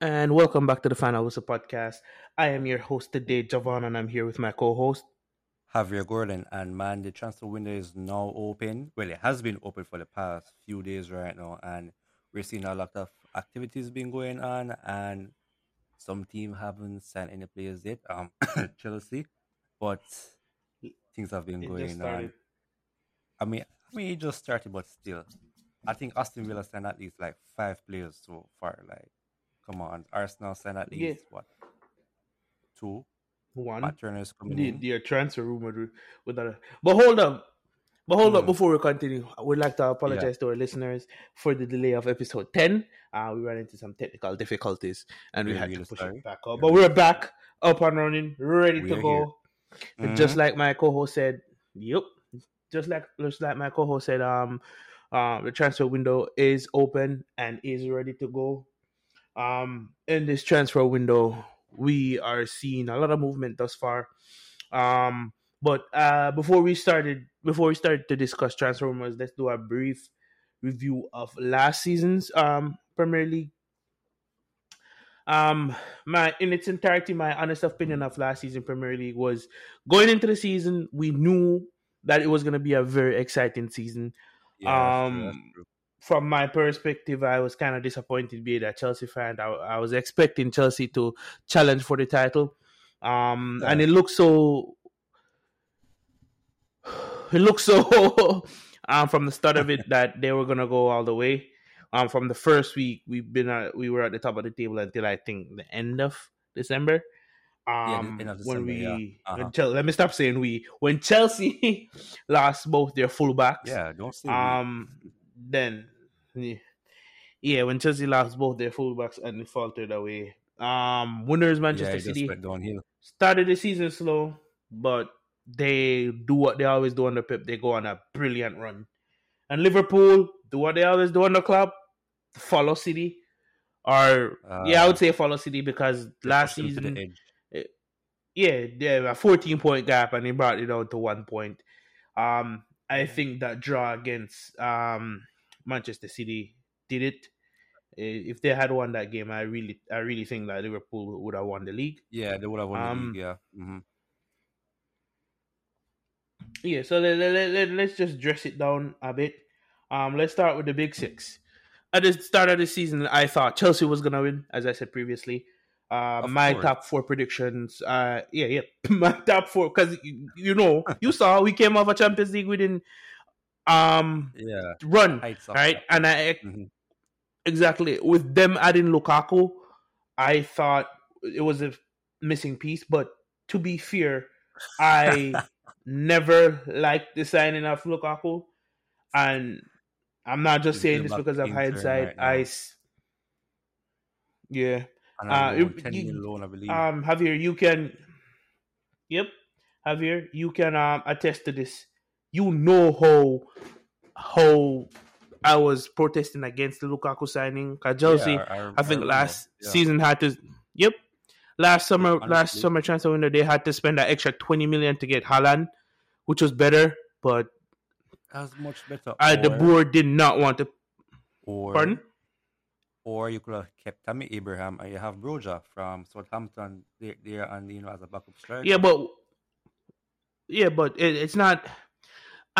and welcome back to the Final Whistle podcast. I am your host today, Javon, and I'm here with my co-host Javier Gordon. And man, the transfer window is now open. Well, it has been open for the past few days right now, and we're seeing a lot of activities being going on, and some team haven't signed any players yet. Um, Chelsea, but things have been It going on. I mean, I mean, it just started, but still, I think Aston Villa signed at least like five players so far. Like, come on, Arsenal signed at Yeah. least what two? one. Matt Turner is coming The, in. the transfer rumor with- that. But hold up. But hold up Mm. before we continue. I would like to apologize to our listeners for the delay of episode 10. Uh, we ran into some technical difficulties and we We're had to push sorry. it back up. Yeah. But we're back, up and running, ready to We're go. Mhm. Just like my co-host said, yep. Just like just like my co-host said, um, uh, the transfer window is open and is ready to go. Um, in this transfer window, we are seeing a lot of movement thus far. Um, but uh, before we started, before we started to discuss transfer rumors, let's do a brief review of last season's um Premier League. Um, my in its entirety, my honest opinion of last season Premier League was going into the season, we knew that it was going to be a very exciting season. Yeah, um. From my perspective, I was kind of disappointed being a Chelsea fan. I, I was expecting Chelsea to challenge for the title, um, and it looked so. It looked so um, from the start of it that they were gonna go all the way. Um, from the first week, we've been at, we were at the top of the table until I think the end of December. Um, end of when December, yeah. we Uh-huh. when let me stop saying we when Chelsea lost both their fullbacks. Yeah, don't say we. Um, then yeah, when Chelsea lost both their fullbacks and they faltered away. Um, winners Manchester just City downhill. started the season slow, but they do what they always do under Pep. They go on a brilliant run. And Liverpool do what they always do on the club, follow City. Or yeah, I Uh, would say follow City because last pushed them to the season, edge. yeah, they have a 14 point gap and they brought it down to one point. Um, I think that draw against um Manchester City did it. Eh, If they had won that game, I really, I really think that Liverpool would have won the league. Yeah, they would have won the Um, league. Yeah. hmm Yeah, so let, let, let, let's just dress it down a bit. Um, let's start with the big six. At the start of the season, I thought Chelsea was gonna win, as I said previously. Uh, my course. top four predictions. Uh, yeah, yeah, my top four because you, you know you saw we came off a Champions League winning um Yeah. run, right? And I Mhm. exactly with them adding Lukaku, I thought it was a missing piece. But to be fair, I never liked the signing of Lukaku, and I'm not just He's saying this because of in hindsight. right I yeah. And Uh, a you- 10 loan, I believe. Um, Javier, you can. Yep, Javier, you can um attest to this. You know how how I was protesting against the Lukaku signing. Cause Chelsea, Yeah, I think remember. last Yeah. season had to. Yep, last summer, last summer transfer window they had to spend that extra twenty million to get Haaland, which was better. But was much better. I, the board did not want to. Or, Pardon? Or you could have kept Tammy Abraham and you have Broja from Southampton there, there and you know as a backup striker. Yeah, but yeah, but it, it's not.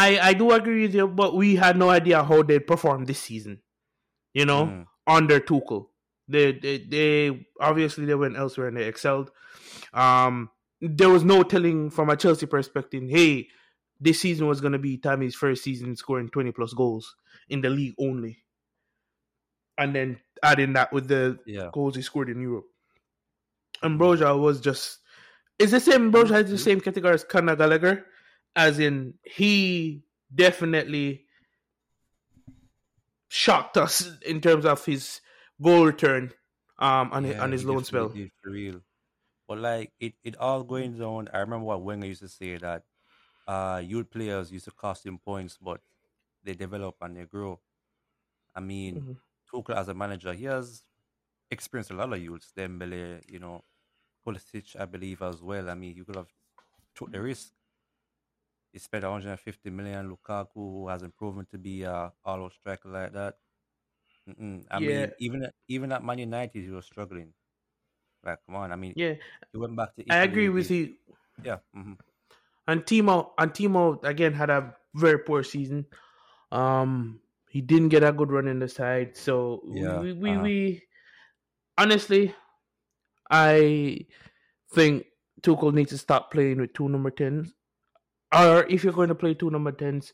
I I do agree with you, but we had no idea how they'd perform this season. You know, Mm. under Tuchel, they, they they obviously they went elsewhere and they excelled. Um, there was no telling from a Chelsea perspective. Hey, this season was going to be Tammy's first season scoring twenty plus goals in the league only, and then adding that with the Yeah. goals he scored in Europe. And Broja was just it's the same Broja has the Mhm. same category as Conor Gallagher, as in he definitely shocked us in terms of his goal return um on his, on his loan spell. did for real. But like it, it all going down. I remember what Wenger used to say that uh youth players used to cost him points, but they develop and they grow. I mean, Mhm. Tuchel as a manager, he has experienced a lot of youths. Dembele, you know, Pulisic, I believe as well. I mean, you could have took the risk. He spent 150 million. Lukaku, who hasn't proven to be a all-out striker like that. Mm-mm. I Yeah. mean, even at- even at Man United, he was struggling. Like, come on. I mean, Yeah, he went back to. Italy, I agree with he- you. Yeah. hmm And Timo and Timo again had a very poor season. Um, he didn't get a good run in the side, so Yeah, we we, uh-huh. we honestly, I think Tuchel needs to stop playing with two number tens, or if you're going to play two number tens,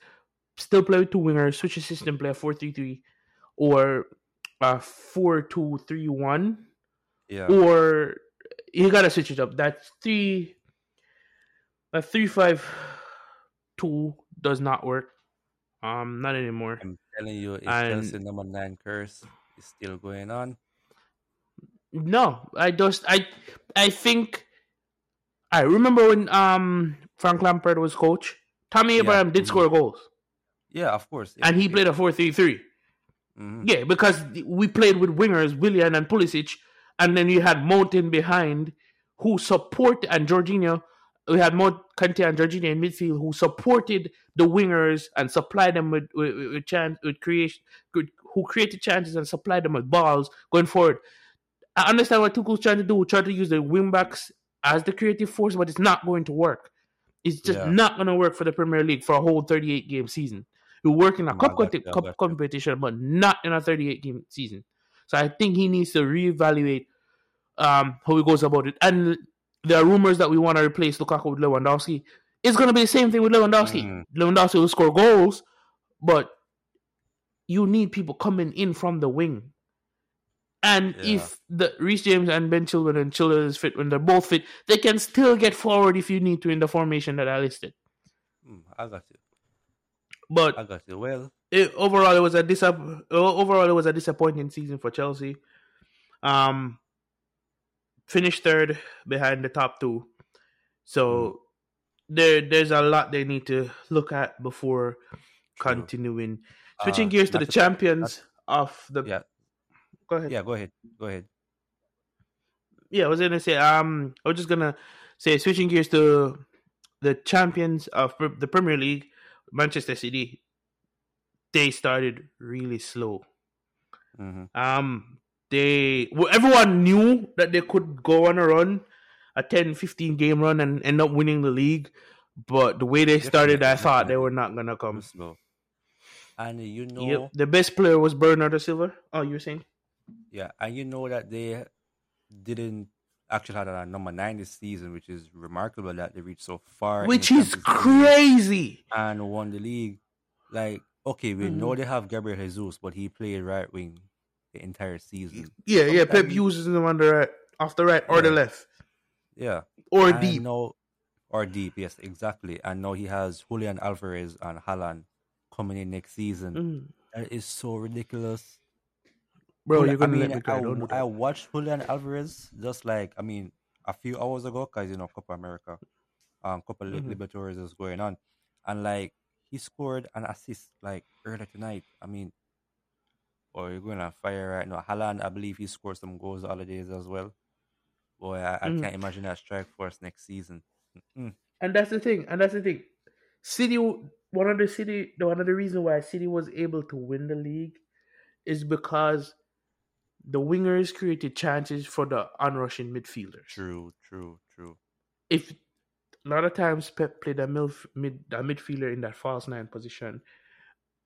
still play with two wingers, switch the system, play a four three three, or a four two three one Yeah. or you gotta switch it up. That three, a three five two does not work. Um, not anymore. I'm telling you, it's And- Chelsea number nine curse is still going on, No, I just I I think I remember when um Frank Lampard was coach. Tammy Yeah, Abraham did mhm. score goals, yeah, of course. Yeah, and he played a four three three. hmm Yeah, because we played with wingers, Willian and Pulisic, and then you had Mountain behind who support and Jorginho. We had Mount Kante and Jorginho in midfield who supported the wingers and supplied them with with, with, with chance with creation, good, who created chances and supplied them with balls going forward. I understand what Tuchel's trying to do, try to use the wing backs as the creative force, but it's not going to work. It's just Yeah. not going to work for the Premier League for a whole 38 game season. You work in a cup, got conti- you, I cup competition, but not in a 38 game season. So I think he needs to reevaluate um, how he goes about it. And there are rumors that we want to replace Lukaku with Lewandowski. It's going to be the same thing with Lewandowski. Mm. Lewandowski will score goals, but you need people coming in from the wing. And Yeah. if the Reece James and Ben Chilwell and Chilwell is fit, when they're both fit, they can still get forward if you need to in the formation that I listed. Mm, I got you. But I got you. Well, it, overall, it was a overall it was a disappointing season for Chelsea. Um, finished third behind the top two, so there there's a lot they need to look at before continuing. Switching Uh, gears to the champions of the. Yeah. Go ahead. Yeah, go ahead. Go ahead. yeah, I was gonna say. Um, I was just gonna say switching gears to the champions of the Premier League, Manchester City. They started really slow. hmm Um, they well, everyone knew that they could go on a run, a 10, 15 game run, and end up winning the league. But the way they started, I thought they were not gonna come. slow. And you know, Yep. The best player was Bernardo Silva. Oh, you were saying? Yeah, and you know that they didn't actually had a number nine this season, which is remarkable that they reached so far. Which is crazy. And won the league. Like, okay, we Mm-hmm. know they have Gabriel Jesus, but he played right wing the entire season. Yeah, yeah. Pep uses them on the right, off the right or the left Yeah. or And deep. now- or deep, yes, exactly. And now he has Julian Alvarez and Haaland coming in next season. Mm. That is so ridiculous. Bro, Julian- you're gonna I let mean, me cry. I, Don't do I watched Julian Alvarez just like I mean a few hours ago because you know Copa America, um, Copa Mhm. Libertadores is going on, and like he scored an assist like earlier tonight. I mean, or you're going on fire right now. Haaland, I believe he scored some goals all the other days as well. Boy, I, I Mhm. can't imagine that strike force next season. Mm-mm. And that's the thing. And that's the thing. City, one of the city, one of the reasons why City was able to win the league is because the wingers created chances for the onrushing midfielders. True, true, true. If a lot of times Pep played a, mid, a midfielder in that false nine position,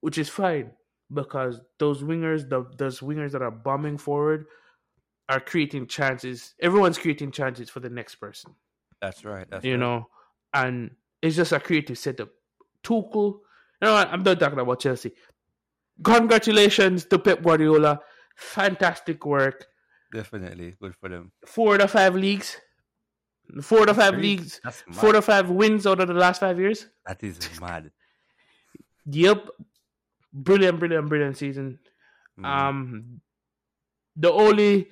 which is fine because those wingers, the, those wingers that are bombing forward, are creating chances. Everyone's creating chances for the next person. That's right. That's you right. know, and it's just a creative setup. Tuchel, you know? I'm not talking about Chelsea. Congratulations to Pep Guardiola. Fantastic work. definitely good for them. Four out of five leagues. Four out of five Crazy. leagues. Four out of five wins out of the last five years. that is mad. Yep. Brilliant, brilliant, brilliant season. Mm. Um, the only,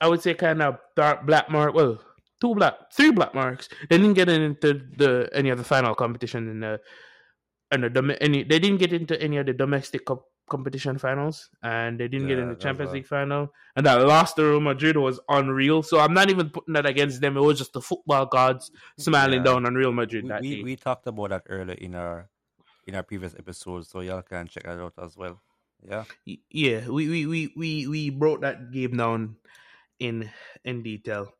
I would say, kind of dark black mark. Well, two black, three black marks. They didn't get into the any of the final competition in the, and the any. They didn't get into any of the domestic cup competition finals, and they didn't get in the Champions right. League final. And that loss to Real Madrid was unreal. So I'm not even putting that against them. It was just the football gods smiling Yeah. down on Real Madrid we, that we, day. we talked about that earlier in our in our previous episodes, so y'all can check that out as well. Yeah. Yeah, we we we we, we broke that game down in in detail.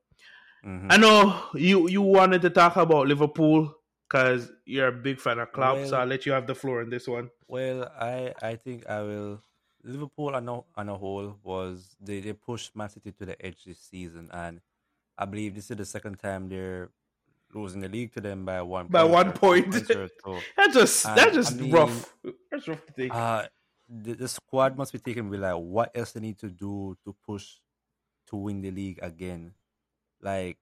Mhm. I know you you wanted to talk about Liverpool because you're a big fan of Klopp, so I'll let you have the floor in this one. Well, I I think I will. Liverpool on a, on a whole was they, they pushed Man City to the edge this season, and I believe this is the second time they're losing the league to them by one By point one point. so. That's just that's just I mean- rough. That's rough to take. Uh, the, the squad must be taken with like what else they need to do to push to win the league again. Like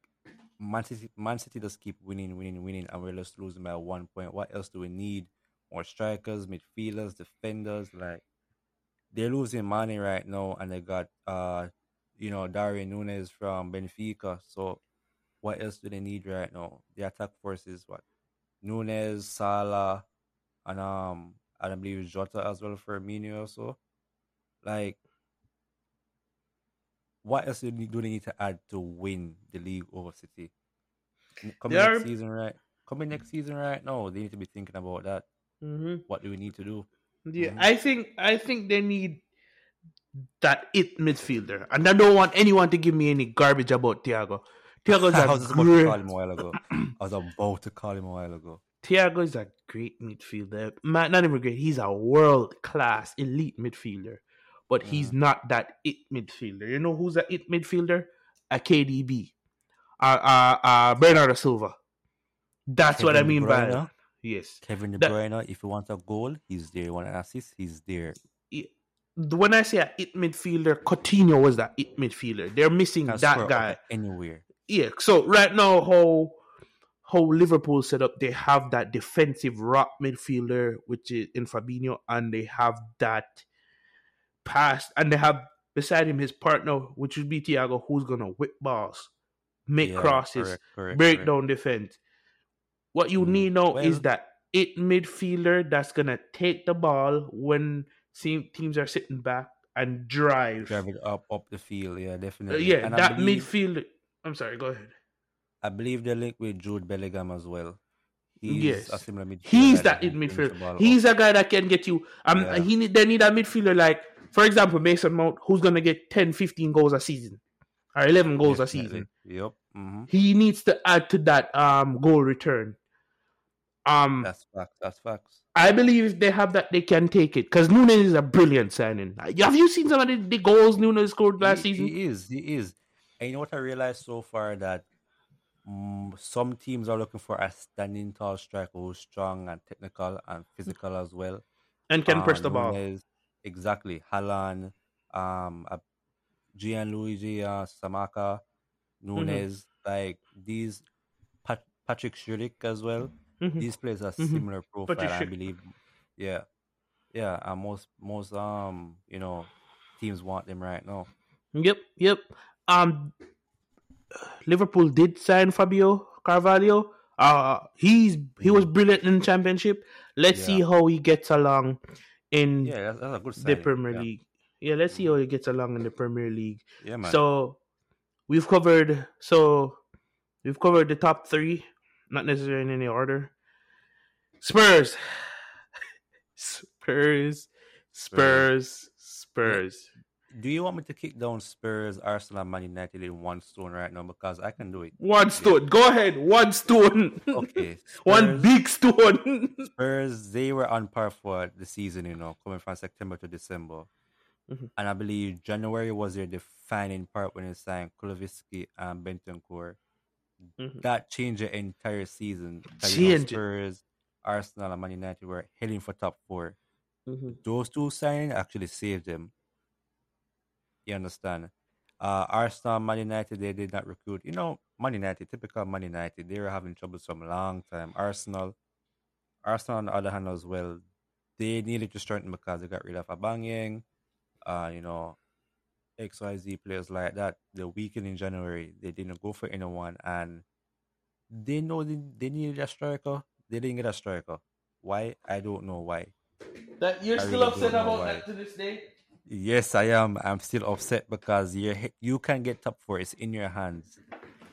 Man City, Man City just keep winning, winning, winning, and we're just losing by one point. What else do we need? More strikers, midfielders, defenders. Like they're losing money right now, and they got uh, you know, Darwin Nunez from Benfica. So what else do they need right now? The attack force is what Nunez, Salah, and um, I believe Jota as well for Firmino also. Like, what else do they, do they need to add to win the league over City? Coming They next season, right? Coming next season, right? No, they need to be thinking about that. hmm What do we need to do? Yeah, Mhm. I think I think they need that it midfielder, and I don't want anyone to give me any garbage about Thiago. Thiago's I a was about to call him a while ago. I was about to call him a while ago. Thiago is a great midfielder. Man, not even great. He's a world class elite midfielder, but he's not that it midfielder. You know who's that it midfielder? A KDB, uh, uh, uh, Bernardo Silva. That's what I Kevin mean by Bruyne? yes. Kevin De That- Bruyne, if you want a goal, he's there. You want an assist, he's there. it- when I say a it midfielder, Coutinho was that it midfielder. They're missing that guy. anywhere. Yeah. So right now, how how Liverpool set up, they have that defensive rock midfielder, which is in Fabinho, and they have that pass, and they have beside him his partner, which would be Thiago, who's gonna whip balls, make Yeah, crosses, correct, correct, break correct. down defense. What you Mhm. need now is that it midfielder that's gonna take the ball when teams are sitting back and drive. drive it up up the field. Yeah, Uh, definitely. yeah, and that believe, midfield. I'm sorry. Go ahead. I believe they're linked with Jude Bellingham as well. He's Yes. a similar midfielder. He's that can in finish the midfield. He's up. a guy that can get you. Um, Yeah. he need they need a midfielder like, for example, Mason Mount, who's gonna get 10, 15 goals a season, or eleven goals a season. Yep. hmm He needs to add to that um goal return. Um, That's facts. That's facts. I believe if they have that, they can take it because Nunez is a brilliant signing. Have you seen some of the, the goals Nunez scored last he, season? he is. He is. And you know what I realized so far that mm, some teams are looking for a standing tall striker who's strong and technical and physical as well. and can press Uh, the ball. Nunez, exactly. Haaland, um, uh, Gianluigi uh, Scamacca, Mm-hmm. Nunez, like these, Pat- Patrick Schulich as well. Mhm. These players are Mhm. similar profile. Patrick I believe, yeah, yeah. And most most um you know teams want them right now. Yep, yep. Um, Liverpool did sign Fabio Carvalho. Uh, he's he was brilliant in the championship. Let's see how he gets along in Yeah, that's, that's a good the. Premier yeah. League. Yeah, let's see how he gets along in the Premier League. Yeah, man. So we've covered. So we've covered the top three, not necessarily in any order. Spurs, Spurs, Spurs, Spurs. Do you want me to kick down Spurs, Arsenal, and Man United in one stone right now? Because I can do it. One stone. Go ahead. One stone. Okay. One big stone. Spurs, they were on par for the season, you know, coming from September to December. Mhm. And I believe January was their defining part when they signed Kulusevski and Bentancur. Mhm. That changed the entire season. you know, Spurs, Arsenal, and Man United were heading for top 4 Mhm. Those two signings actually saved them. You understand? Uh, Arsenal, Man United, they did not recruit. You know, Man United, typical Man United, they were having trouble some long time. Arsenal, Arsenal on the other hand as well, they needed to strengthen because they got rid of Aubameyang, uh, you know, XYZ players like that. The weekend in January, they didn't go for anyone and they know they, they needed a striker. They didn't get a striker. Why? I don't know why. That you're I still really upset about why. that to this day. Yes, I am. I'm still upset because you you can get top four. It's in your hands.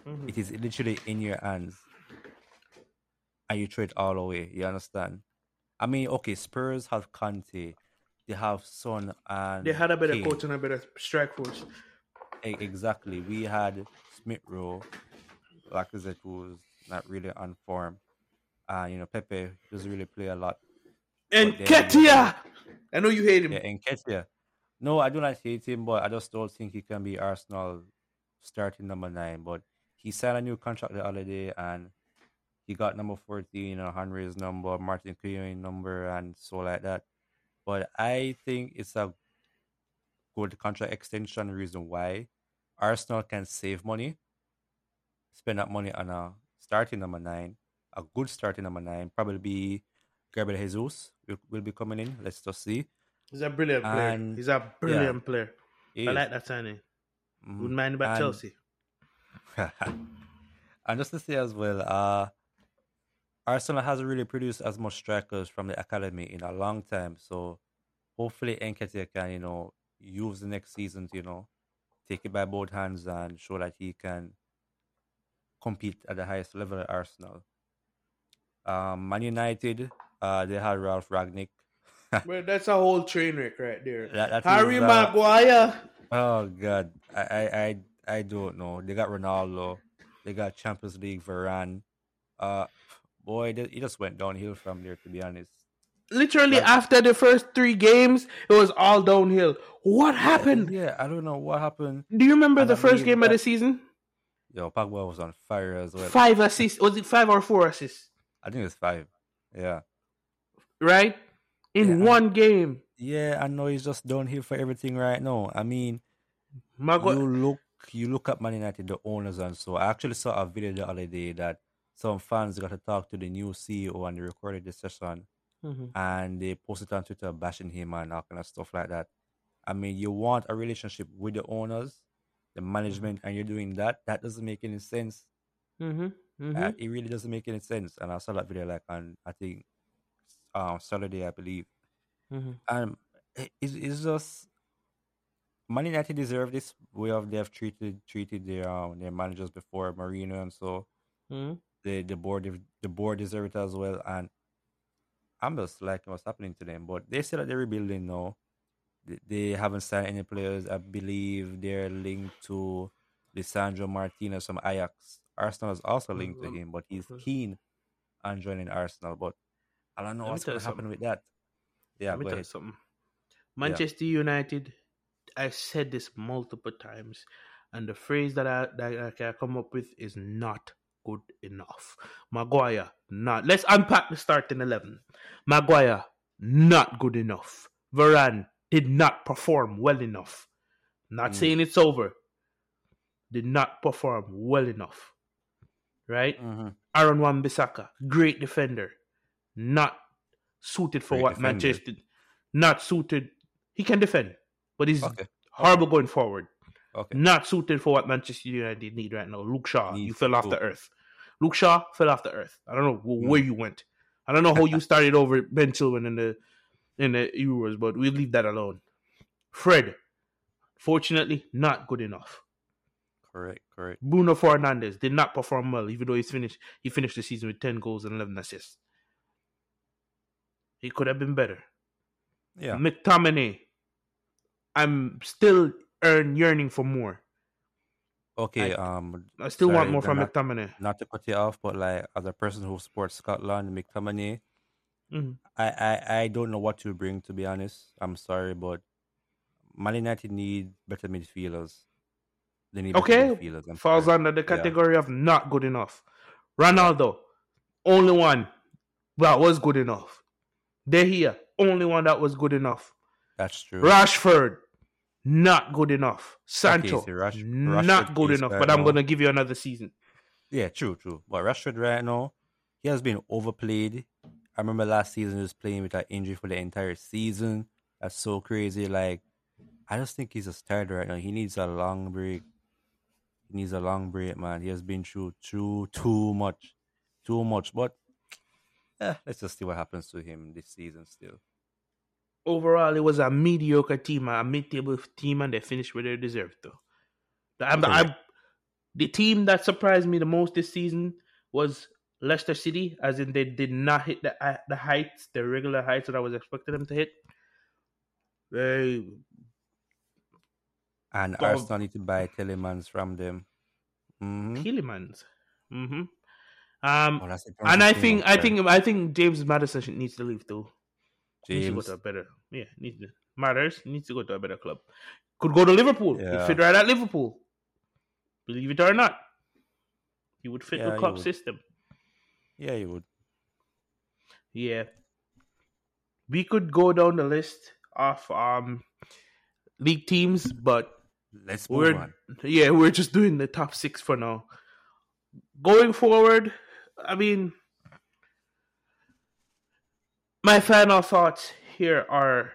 Mhm. It is literally in your hands, and you throw it all away. You understand? I mean, okay, Spurs have Conte. they have Son and They had a better Kane. coach and a better strike force. Exactly. We had Smith Rowe, Lacazette, who's not really on form. Uh, you know, Pepe doesn't really play a lot. And Nketiah! I know you hate him. Yeah, and Nketiah. No, I do not hate him, but I just don't think he can be Arsenal starting number nine. But he signed a new contract the other day and he got number 14, you know, Henry's number, Martin Keown number, and so like that. But I think it's a good contract extension reason why Arsenal can save money, spend that money on a starting number nine, a good starting number nine, probably be Gabriel Jesus will, will be coming in. Let's just see. He's a brilliant player. And- He's a brilliant player. I like that signing. Mhm. Wouldn't mind about And- Chelsea. and just to say as well, uh, Arsenal hasn't really produced as much strikers from the academy in a long time. So hopefully Nketiah can, you know, use the next season to, you know, take it by both hands and show that he can compete at the highest level at Arsenal. Um, Man United, uh, they had Ralf Rangnick. Well, that's a whole train wreck right there. That- Harry is, uh, Maguire. Oh God, I, I I I don't know. They got Ronaldo, they got Champions League Varane. Uh, boy, they, he just went downhill from there. To be honest, Literally after the first three games, it was all downhill. What happened? Yeah, I don't know what happened. Do you remember And the I first game of the season? Yo, Pogba was on fire as well. Five assists. Was it five or four assists? I think it's five. Yeah, Right? In Yeah. one game. yeah. I know he's just down here for everything right now. I mean, you look you look at Man United, the owners, and so I actually saw a video the other day that some fans got to talk to the new CEO and they recorded the session. Mhm. and they posted on Twitter bashing him and all kind of stuff like that. I mean, you want a relationship with the owners, the management, and you're doing that. That doesn't make any sense. Mhm. Mhm. Uh, it really doesn't make any sense. And I saw that video like and I think um Saturday, I believe. Mhm. And it, it's, it's just Man United deserve this way of they have treated treated their um their managers before Mourinho and so Mhm. the the board the board deserve it as well. And I'm just liking what's happening to them. But they say that they're rebuilding now. They, they haven't signed any players. I believe they're linked to Lisandro Martinez from Ajax. Arsenal is also linked to Um, him, but he's keen on joining Arsenal. But I don't know Let what's going to you happen with that. Yeah, Let me tell you ahead. something. Manchester United, I said this multiple times, and the phrase that I that I can come up with is not good enough. Maguire, not. Let's unpack the starting eleven. Maguire, not good enough. Varane did not perform well enough. Not Mm. saying it's over. Did not perform well enough. Right? Mhm. Aaron Wan-Bissaka, great defender, not suited for Great what defender. Manchester. Not suited. He can defend, but he's Okay. horrible going forward. Okay. Not suited for what Manchester United need right now. Luke Shaw, you fell off the earth. Luke Shaw fell off the earth. I don't know Mm. where you went. I don't know how you started over Ben Chilwell in the in the Euros, but we'll leave that alone. Fred, fortunately, not good enough. Correct. Correct. Bruno Fernandes did not perform well, even though he's finished he finished the season with ten goals and eleven assists. He could have been better. Yeah. McTominay, I'm still earn yearning for more. Okay. I- um. I still want more from Bernard. McTominay. Not to cut you off, but like as a person who supports Scotland, McTominay, Mhm. I, I, I don't know what to bring to be honest. I'm sorry, but Man United need better midfielders. They need better Okay, midfielders. I'm falls sorry. under the category of not good enough. Ronaldo, only one that was good enough. De Gea, only one that was good enough. That's true. Rashford, not good enough. Sancho, see, Rash- not good enough. right But I'm gonna give you another season. Yeah, true, true. But Rashford right now, he has been overplayed. I remember last season he was playing with that injury for the entire season. That's so crazy. Like, I just think he's a starter right now. He needs a long break. He needs a long break, man. He has been through through too much, too much. But eh, let's just see what happens to him this season. Still, Overall, it was a mediocre team, a mid-table team, and they finished where they deserved to. I'm, I'm- the team that surprised me the most this season was Leicester City, as in they did not hit the uh, the heights, the regular heights that I was expecting them to hit. They And. Arsenal need to buy Tielemans from them. hmm Tielemans. Mm-hmm. Um, Oh, and I think I think I think James Maddison needs to leave too. Needs to go to a better. Yeah, needs to matters. Needs to go to a better club. Could go to Liverpool. He'd fit right at Liverpool. Believe it or not, he would fit Yeah, the club system. Yeah, you would. Yeah. We could go down the list of um league teams, but Let's move we're on. yeah, we're just doing the top six for now. Going forward, I mean my final thoughts here are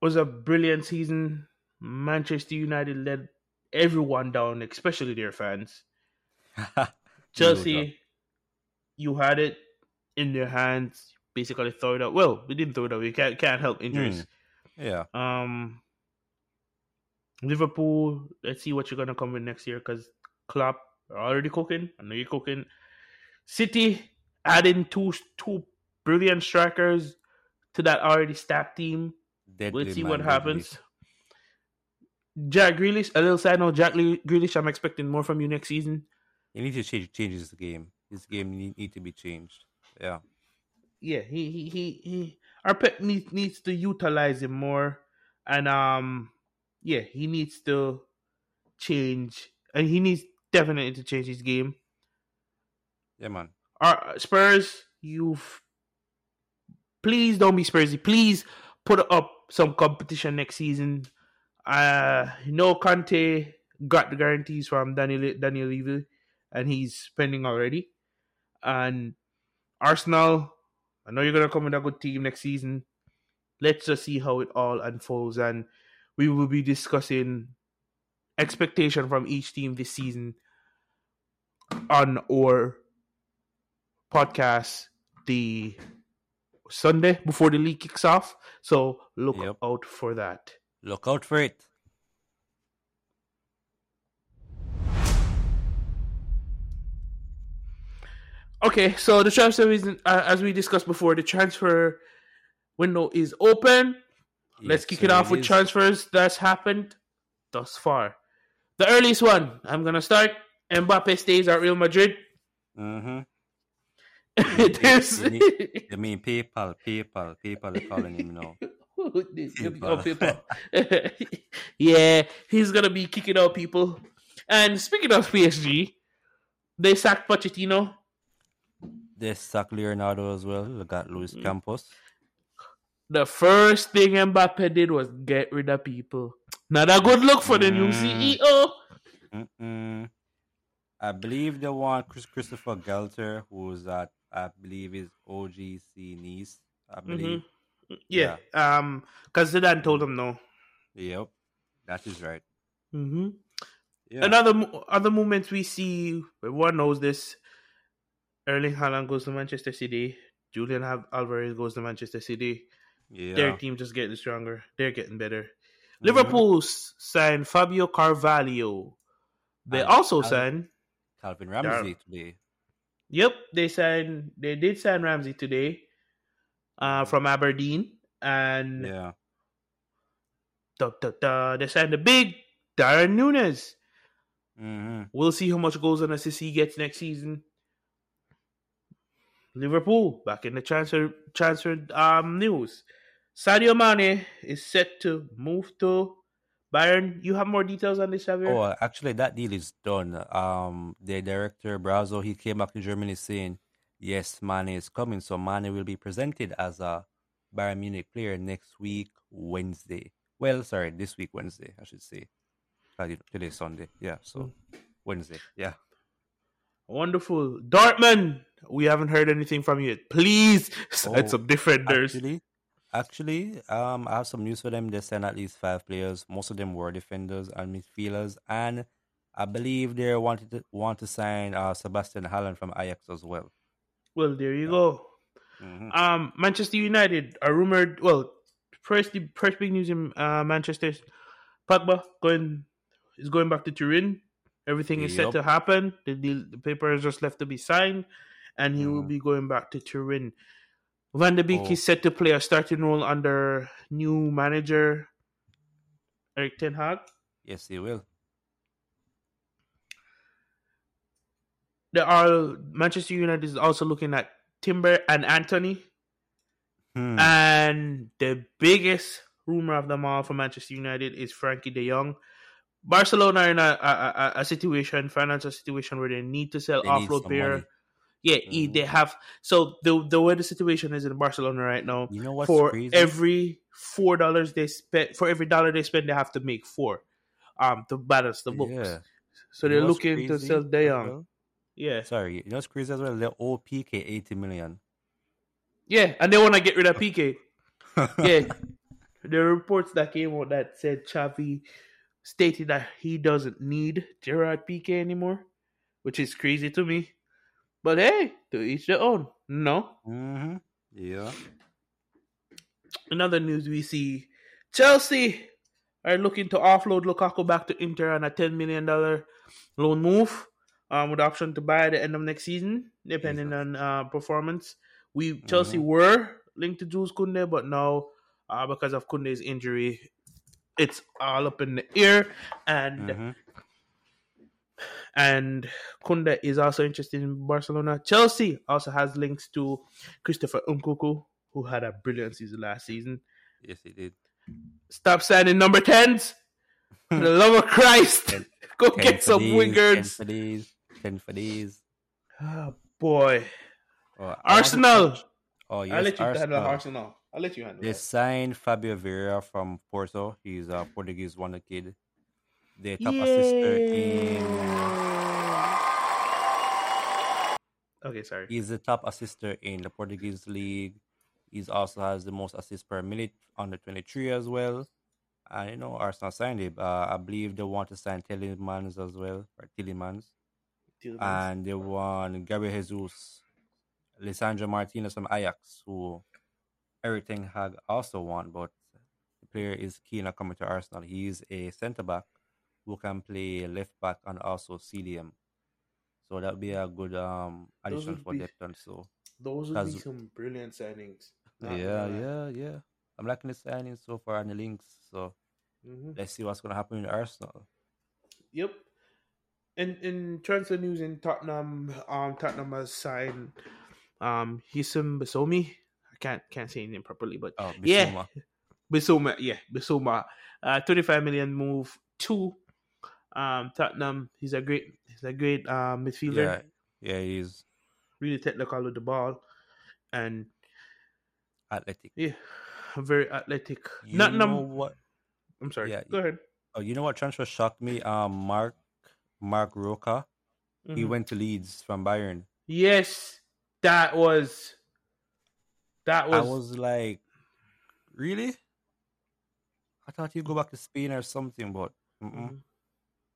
was a brilliant season. Manchester United led everyone down, especially their fans. Chelsea, you had it in their hands. Basically, throw it out. Well, we didn't throw it out. We can't can't help injuries. yeah. Um, Liverpool. Let's see what you're gonna come with next year because Klopp are already cooking. I know you're cooking. City adding two two brilliant strikers to that already stacked team. Deadly, Let's see man, what deadly. happens. Jack Grealish, a little side note. Jack Grealish, I'm expecting more from you next season. You need to change change this game. This game need, need to be changed. Yeah. yeah, he he he, he our pet needs needs to utilize him more, and um, yeah, he needs to change, and he needs definitely to change his game. Yeah, man. Our Spurs, you've please don't be Spursy. Please put up some competition next season. Uh, no Conte got the guarantees from Daniel Daniel Levy, and he's spending already. And Arsenal, I know you're gonna come with a good team next season. Let's just see how it all unfolds, and we will be discussing expectation from each team this season on our podcast the Sunday before the league kicks off. So look Yep. out for that. Look out for it. Okay, so the transfer is uh, as we discussed before, the transfer window is open. Let's kick sir, it off with is. transfers that's happened thus far. The earliest one, I'm gonna start. Mbappe stays at Real Madrid. Mhm. There's- you need- You mean PayPal? PayPal? PayPal? They're calling him now. People. yeah, he's gonna be kicking out people. And speaking of PSG, they sacked Pochettino. They sacked Leonardo as well. They got Luis Mm. Campos. The first thing Mbappe did was get rid of people. Not a good look for the new Mm. CEO. Mm-mm. I believe they want Chris Christopher Galtier, who's at I believe is OGC Nice. I believe. Yeah, um, because Zidane told him no. Yep, that is right. hmm Yeah. Another other moments we see, everyone knows this. Erling Haaland goes to Manchester City. Julian Alvarez goes to Manchester City. yeah. Their team just getting stronger. They're getting better. Mhm. Liverpool signed Fabio Carvalho. They And also signed. Calvin Ramsey today. Yep, they signed. They did sign Ramsey today, uh, from Aberdeen, and Yeah. da, da, da, they signed the big Darwin Nunez. hmm We'll see how much goals and assists he gets next season. Liverpool back in the transfer transfer um news. Sadio Mane is set to move to Bayern. You have more details on this, Xavier? Oh, actually, that deal is done. Um, the director Brazzo he came back to Germany saying, "Yes, Mane is coming." So Mane will be presented as a Bayern Munich player next week Wednesday. Well, sorry, this week Wednesday, I should say. Uh, you Today's Sunday. Yeah, so Wednesday. Yeah. Wonderful. Dortmund, we haven't heard anything from you yet. Please Oh, some defenders. Actually, actually, um, I have some news for them. They sent at least five players. Most of them were defenders and midfielders, and I believe they wanted to want to sign uh, Sebastian Haller from Ajax as well. well, there you go. hmm Um, Manchester United are rumored. Well, first the first big news in uh, Manchester, Pogba going is going back to Turin. Everything is set to happen. The deal, the paper is just left to be signed, and he will Mhm. be going back to Turin. Van de Beek Oh. is set to play a starting role under new manager Eric Ten Hag. Yes, he will. There are Manchester United is also looking at Timber and Antony. Hmm. And the biggest rumor of them all for Manchester United is Frenkie de Jong. Barcelona are in a, a, a, a situation, financial situation where they need to sell They some player. Yeah, e- they have. So the the way the situation is in Barcelona right now, You know what's for crazy? every four dollars they spend, for every dollar they spend, they have to make four, um, to balance the books. Yeah. So You they're looking to sell Jong. Yeah, Sorry, you know what's crazy as well? They owe Piqué 80 million. yeah, and they want to get rid of Piqué. yeah, there are reports that came out that said Xavi stated that he doesn't need Gerard Piqué anymore, which is crazy to me. But hey, to each their own. No. hmm Yeah. In other news, we see Chelsea are looking to offload Lukaku back to Inter on a ten million dollar loan move, um, with the option to buy at the end of next season, depending on uh, performance. We Chelsea Mhm. were linked to Jules Koundé, but now uh, because of Koundé's injury, it's all up in the air. And hmm and Koundé is also interested in Barcelona. Chelsea also has links to Christopher Nkunku, who had a brilliant season last season. Yes, he did. Stop signing number tens. For the love of Christ, Ten- go 10 get some these, 10 for these, 10 for these. Oh boy, Oh, I want to Arsenal. Oh, yes, I'll let you handle Arsenal. Arsenal. I'll let you handle They that. signed Fabio Vieira from Porto. He's a Portuguese wonder kid. The top assister in Okay, sorry. he's the top assister in the Portuguese league. He's also has the most assists per minute under 23 as well. And you know, Arsenal signed him. Uh, I believe they want to sign Tillemans as well, or Tillemans. And they want Gabriel Jesus, Lisandro Martinez from Ajax, who everything had also won, but the player is keen on coming to Arsenal. He is a centre back who can play left back and also CDM. So that would be a good um addition for be- so. Those would be some brilliant signings. Yeah, yeah, yeah. I'm liking the signings so far and the links. So Mhm. let's see what's gonna happen in Arsenal. Yep. In in transfer news in Tottenham, um, Tottenham has signed um Hisam Basomi. I can't can't say his name properly, but Oh, Yeah. Basoma, yeah, Basoma. Uh, twenty five million move to um Tottenham. He's a great he's a great uh, midfielder. Yeah, yeah, he's Really technical with the ball, and athletic. yeah, very athletic. You Not know num- what? I'm sorry. Yeah, Go ahead. Oh, you know what transfer shocked me? Um, Mark Marc Roca. He Mhm. went to Leeds from Bayern. Yes, that was. That was. I was like, really? I thought he'd go back to Spain or something, but mm-mm.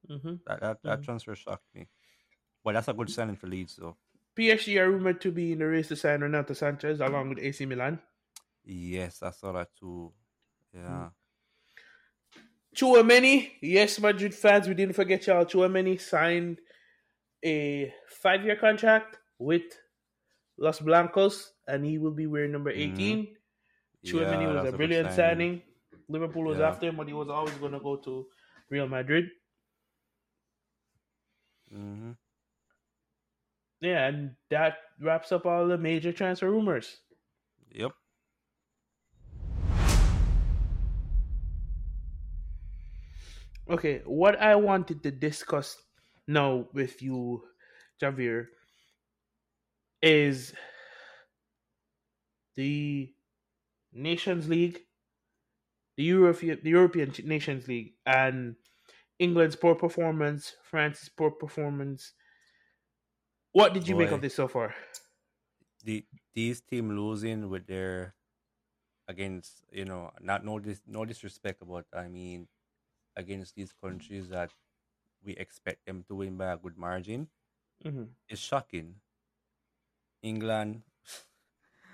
Hmm that that, that Mhm. transfer shocked me. But that's a good signing for Leeds, though. PSG are rumored to be in the race to sign Renato Sanches along with AC Milan. Yes, I saw that too. Yeah. Chouameni, yes, Madrid fans, we didn't forget y'all. Chouameni signed a five-year contract with Los Blancos, and he will be wearing number 18 Chouameni Yeah, was a good brilliant signing. Liverpool was Yeah. after him, but he was always going to go to Real Madrid. Hmm Yeah, and that wraps up all the major transfer rumors. Yep. Okay, what I wanted to discuss now with you, Javier, is the Nations League, the European, the European Nations League, and England's poor performance, France's poor performance. What did you make of this so far? The these team losing with their against you know not no dis no disrespect but I mean against these countries that we expect them to win by a good margin Mm-hmm. is shocking. England.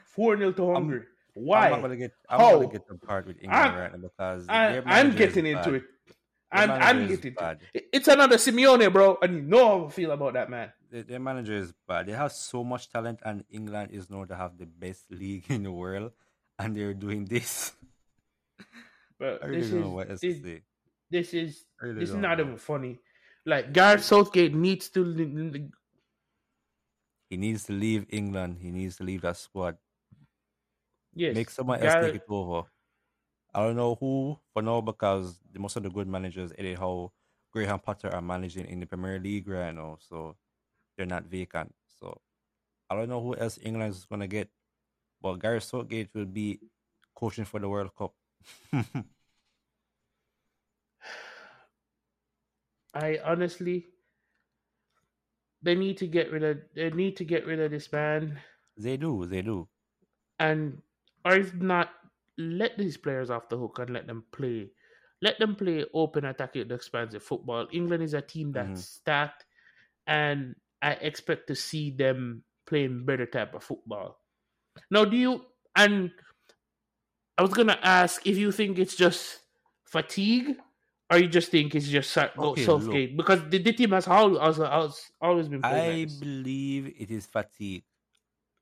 4 0 to I'm- Hungary. I'm Why? not gonna get. I'm How? gonna get apart with England I'm- right now because I, I'm is getting into bad. it. I'm, I'm getting bad. it. It's another Simeone, bro, and you know how I feel about that man. their, their manager is bad. They have so much talent, and England is known to have the best league in the world, and they're doing this. But I really this don't is know what else this, to say. this is really this is don't know. even funny. Like Gareth Southgate needs to. He needs to leave England. He needs to leave that squad. Yes, Make someone else take it over. I don't know who for now because the, most of the good managers, Eddie Howe, Graham Potter are managing in the Premier League right now, so they're not vacant. So I don't know who else England is gonna get, but Gareth Southgate will be coaching for the World Cup. I honestly, they need to get rid of. They need to get rid of this man, they do, they do. and or if not, let these players off the hook and let them play. Let them play open, attacking, expansive football. England is a team that's Mhm. stacked, and I expect to see them playing better type of football. Now, do you? And I was gonna ask if you think it's just fatigue, or you just think it's just go Okay, Southgate because the, the team has always, always, always been playing. I this. believe it is fatigue,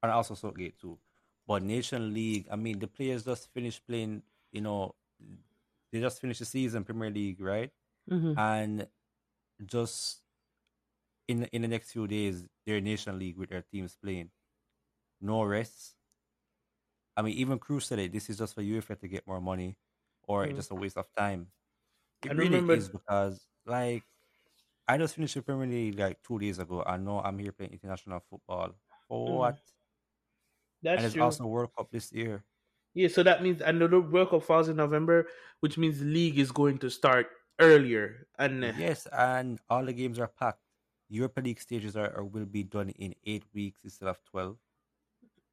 and also Southgate too. But Nation League, I mean, the players just finished playing. You know, they just finished the season Premier League, right? Mhm. And just in in the next few days, their Nation League with their teams playing, no rest. I mean, even Cruz said it. This is just for UEFA to get more money, or it's Mm. just a waste of time. It I really remember- is because, like, I just finished the Premier League like two days ago. I know I'm here playing international football. For Mm. what? That's and it's true. also World Cup this year. Yeah, so that means and the World Cup falls in November, which means the league is going to start earlier. And uh, Yes, and all the games are packed. Europa League stages are, are will be done in eight weeks instead of twelve.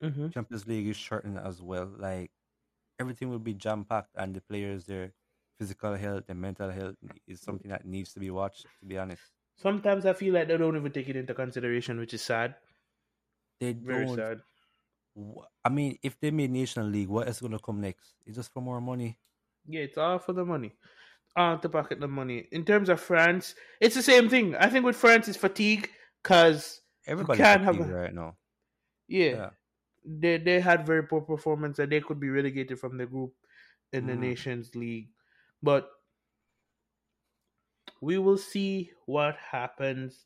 mhm. Champions League is shortened as well. Like everything will be jam packed, and the players, their physical health and mental health is something that needs to be watched. To be honest, sometimes I feel like they don't even take it into consideration, which is sad. they Very don't. sad. I mean, if they made National League, what is gonna come next? It's just for more money. Yeah, it's all for the money. All to pocket the money. In terms of France, it's the same thing. I think with France, it's fatigue because Everybody's can't have a- right now. yeah, Yeah. they they had very poor performance and they could be relegated from the group in the Mhm. Nations League. But we will see what happens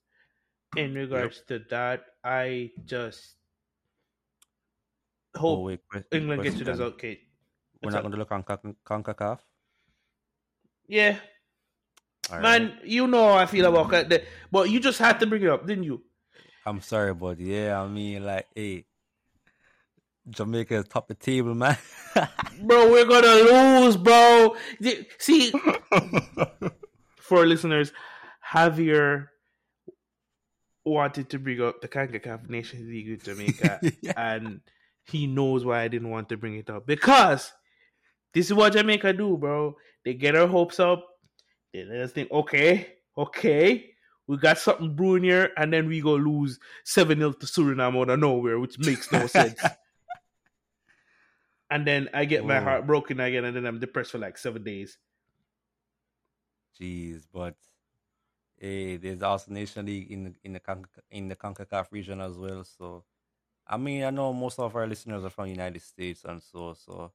in regards to that. I just hope oh, wait, que- England gets of question. Southgate. We're What's not up? going to look on Con- CONCACAF. Yeah, All man, right. you know how I feel about that. But you just had to bring it up, didn't you? I'm sorry, but yeah, I mean, like, hey, Jamaica is top of the table, man. Bro, we're gonna lose, bro. See, for listeners, Javier wanted to bring up the CONCACAF Nations League with Jamaica, and he knows why I didn't want to bring it up because this is what Jamaica do, bro. They get our hopes up. They let us think, okay, okay, we got something brewing here, and then we go lose seven 0 to Suriname out of nowhere, which makes no sense. and then I get my heart broken again, and then I'm depressed for like seven days. Jeez, but hey, there's also Nation League in the in the Conca- in the Concacaf region as well. So, I mean, I know most of our listeners are from United States, and so so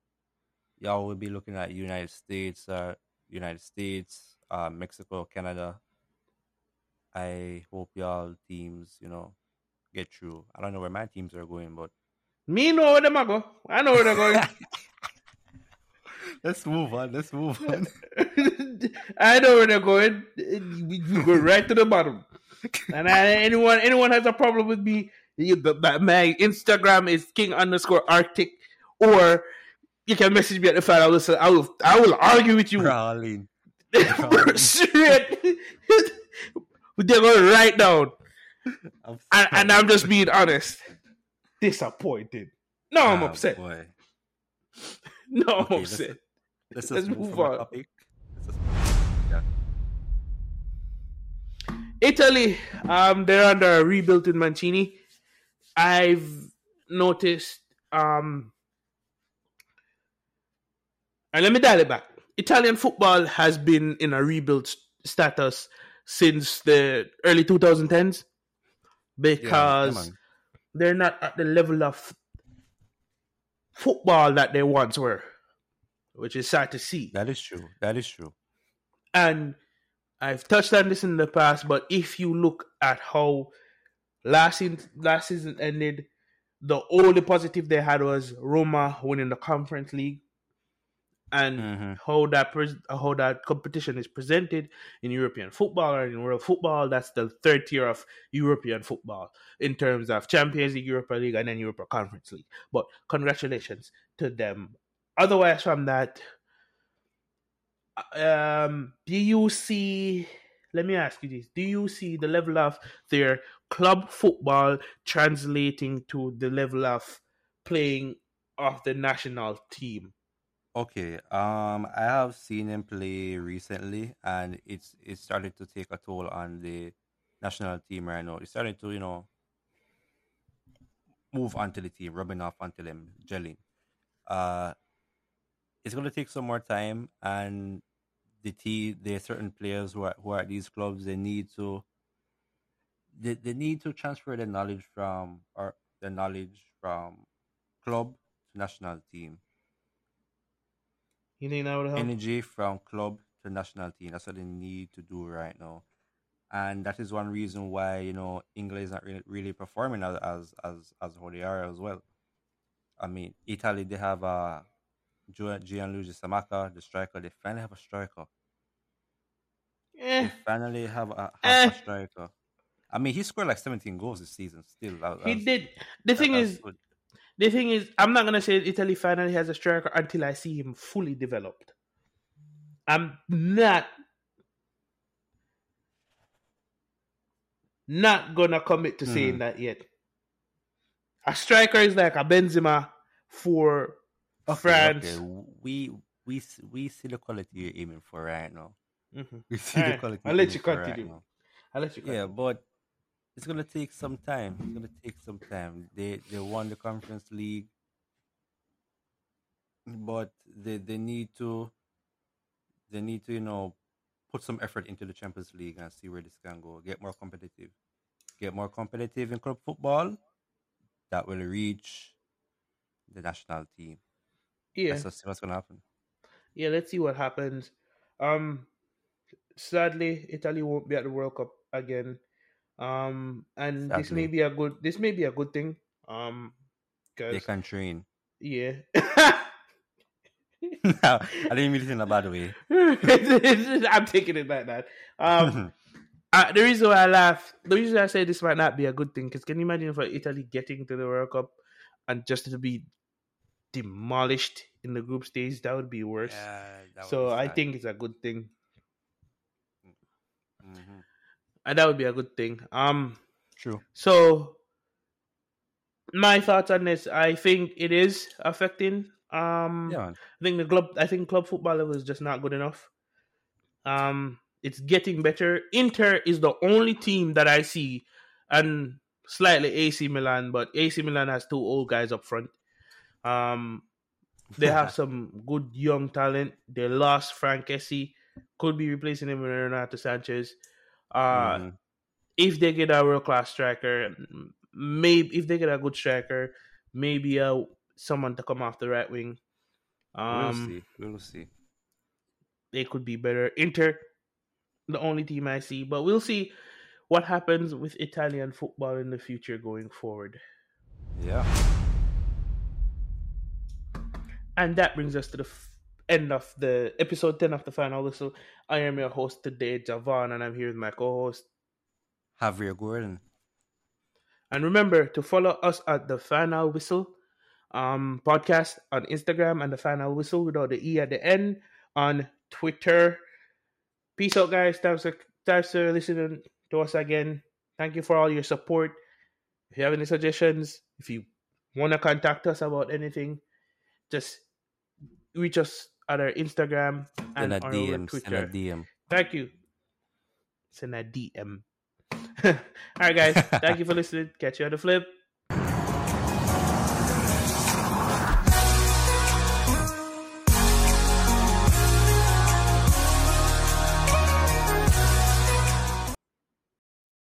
y'all will be looking at United States, uh, United States, uh, Mexico, Canada. I hope y'all teams, you know, get through. I don't know where my teams are going, but Me know where them a go. I know where they're going. let's move on. Let's move on. I know where they're going. We we go right to the bottom. And I, anyone anyone has a problem with me, you, the, the- my Instagram is king underscore arctic, or you can message me at the fan. I will say- I will I will argue with you. Crawling. Straight. They're going right down, I'm and, and. I'm just being honest. Disappointed. No, I'm Ah, upset. Boy. No, I'm Okay, let's- upset. Let's, Let's move, move on. topic. Yeah. Italy, um, they're under a rebuilt in Mancini. I've noticed, um, and let me dial it back. Italian football has been in a rebuild status since the early 2010s. because man. they're not at the level of football that they once were, which is sad to see. That is true. That is true. And I've touched on this in the past, but if you look at how last season, last season ended, the only positive they had was Roma winning the Conference League, and Mhm. how that pres- how that competition is presented in European football or in world football. That's the third tier of European football in terms of Champions League, Europa League, and then Europa Conference League. But congratulations to them. Otherwise, from that, um, do you see? Let me ask you this: Do you see the level of their club football translating to the level of playing of the national team? Okay. Um, I have seen him play recently, and it's it's started to take a toll on the national team right now. It's starting to you know move onto the team, rubbing off onto them, gelling. Uh, it's gonna take some more time, and the team, there are certain players who are who are at these clubs. They need to they, they need to transfer their knowledge from or their knowledge from club to national team. You think that would help? energy from club to national team. That's what they need to do right now, and that is one reason why you know England is not really, really performing as as as as how they are as well. I mean, Italy they have uh, Gio- Gianluigi Scamacca, the striker. They finally have a striker. Eh, They finally have a, have Eh. a striker. I mean, he scored like 17 goals this season. Still, that, he did. The that- thing is, good. the thing is, I'm not gonna say Italy finally has a striker until I see him fully developed. I'm not not gonna commit to saying Mhm. that yet. A striker is like a Benzema for Okay, France. okay. We we we see the quality you're aiming for right now. Mhm. We see the quality. I'll let you continue. now. I'll let you. Yeah, but it's gonna take some time. It's gonna take some time. They they won the conference league, but they they need to they need to you know put some effort into the Champions League and see where this can go. Get more competitive. Get more competitive in club football. That will reach the national team. yeah. Let's see what's gonna happen. yeah, let's see what happens. Um, sadly, Italy won't be at the World Cup again. Um, and this may be a good. This may be a good thing. Um, They because can train. yeah, no, I didn't mean it in a bad way. I'm taking it like that. Um, uh, the reason why I laugh, the reason I say this might not be a good thing, because can you imagine for Italy getting to the World Cup and just to be demolished in the group stage? That would be worse. Yeah, that so I think it's a good thing. Mhm. And that would be a good thing. Um, True. so my thoughts on this, I think it is affecting. Um, Yeah, man. I think the club, I think club football level is just not good enough. Um, it's getting better. Inter is the only team that I see, and slightly AC Milan, but AC Milan has two old guys up front. Um, they have some good young talent. They lost Franck Kessié, could be replacing him with Renato Sanches. Uh, Mhm. if they get a world class striker, maybe if they get a good striker, maybe uh someone to come off the right wing. we'll Um, see. We'll see. they could be better. Inter, the only team I see, but we'll see what happens with Italian football in the future going forward. Yeah. And that brings us to the f- end of the episode 10 of the final whistle. I am your host today, Javon, and I'm here with my co host. Javier Gordon. And remember to follow us at the Final Whistle um, podcast on Instagram and the Final Whistle without the E at the end on Twitter. Peace out, guys. Thanks for, thanks for listening to us again. Thank you for all your support. If you have any suggestions, if you want to contact us about anything, just reach us at our Instagram and our DM. Send a Twitter. DM. Thank you. Send a DM. All right, guys. Thank you for listening. Catch you on the flip.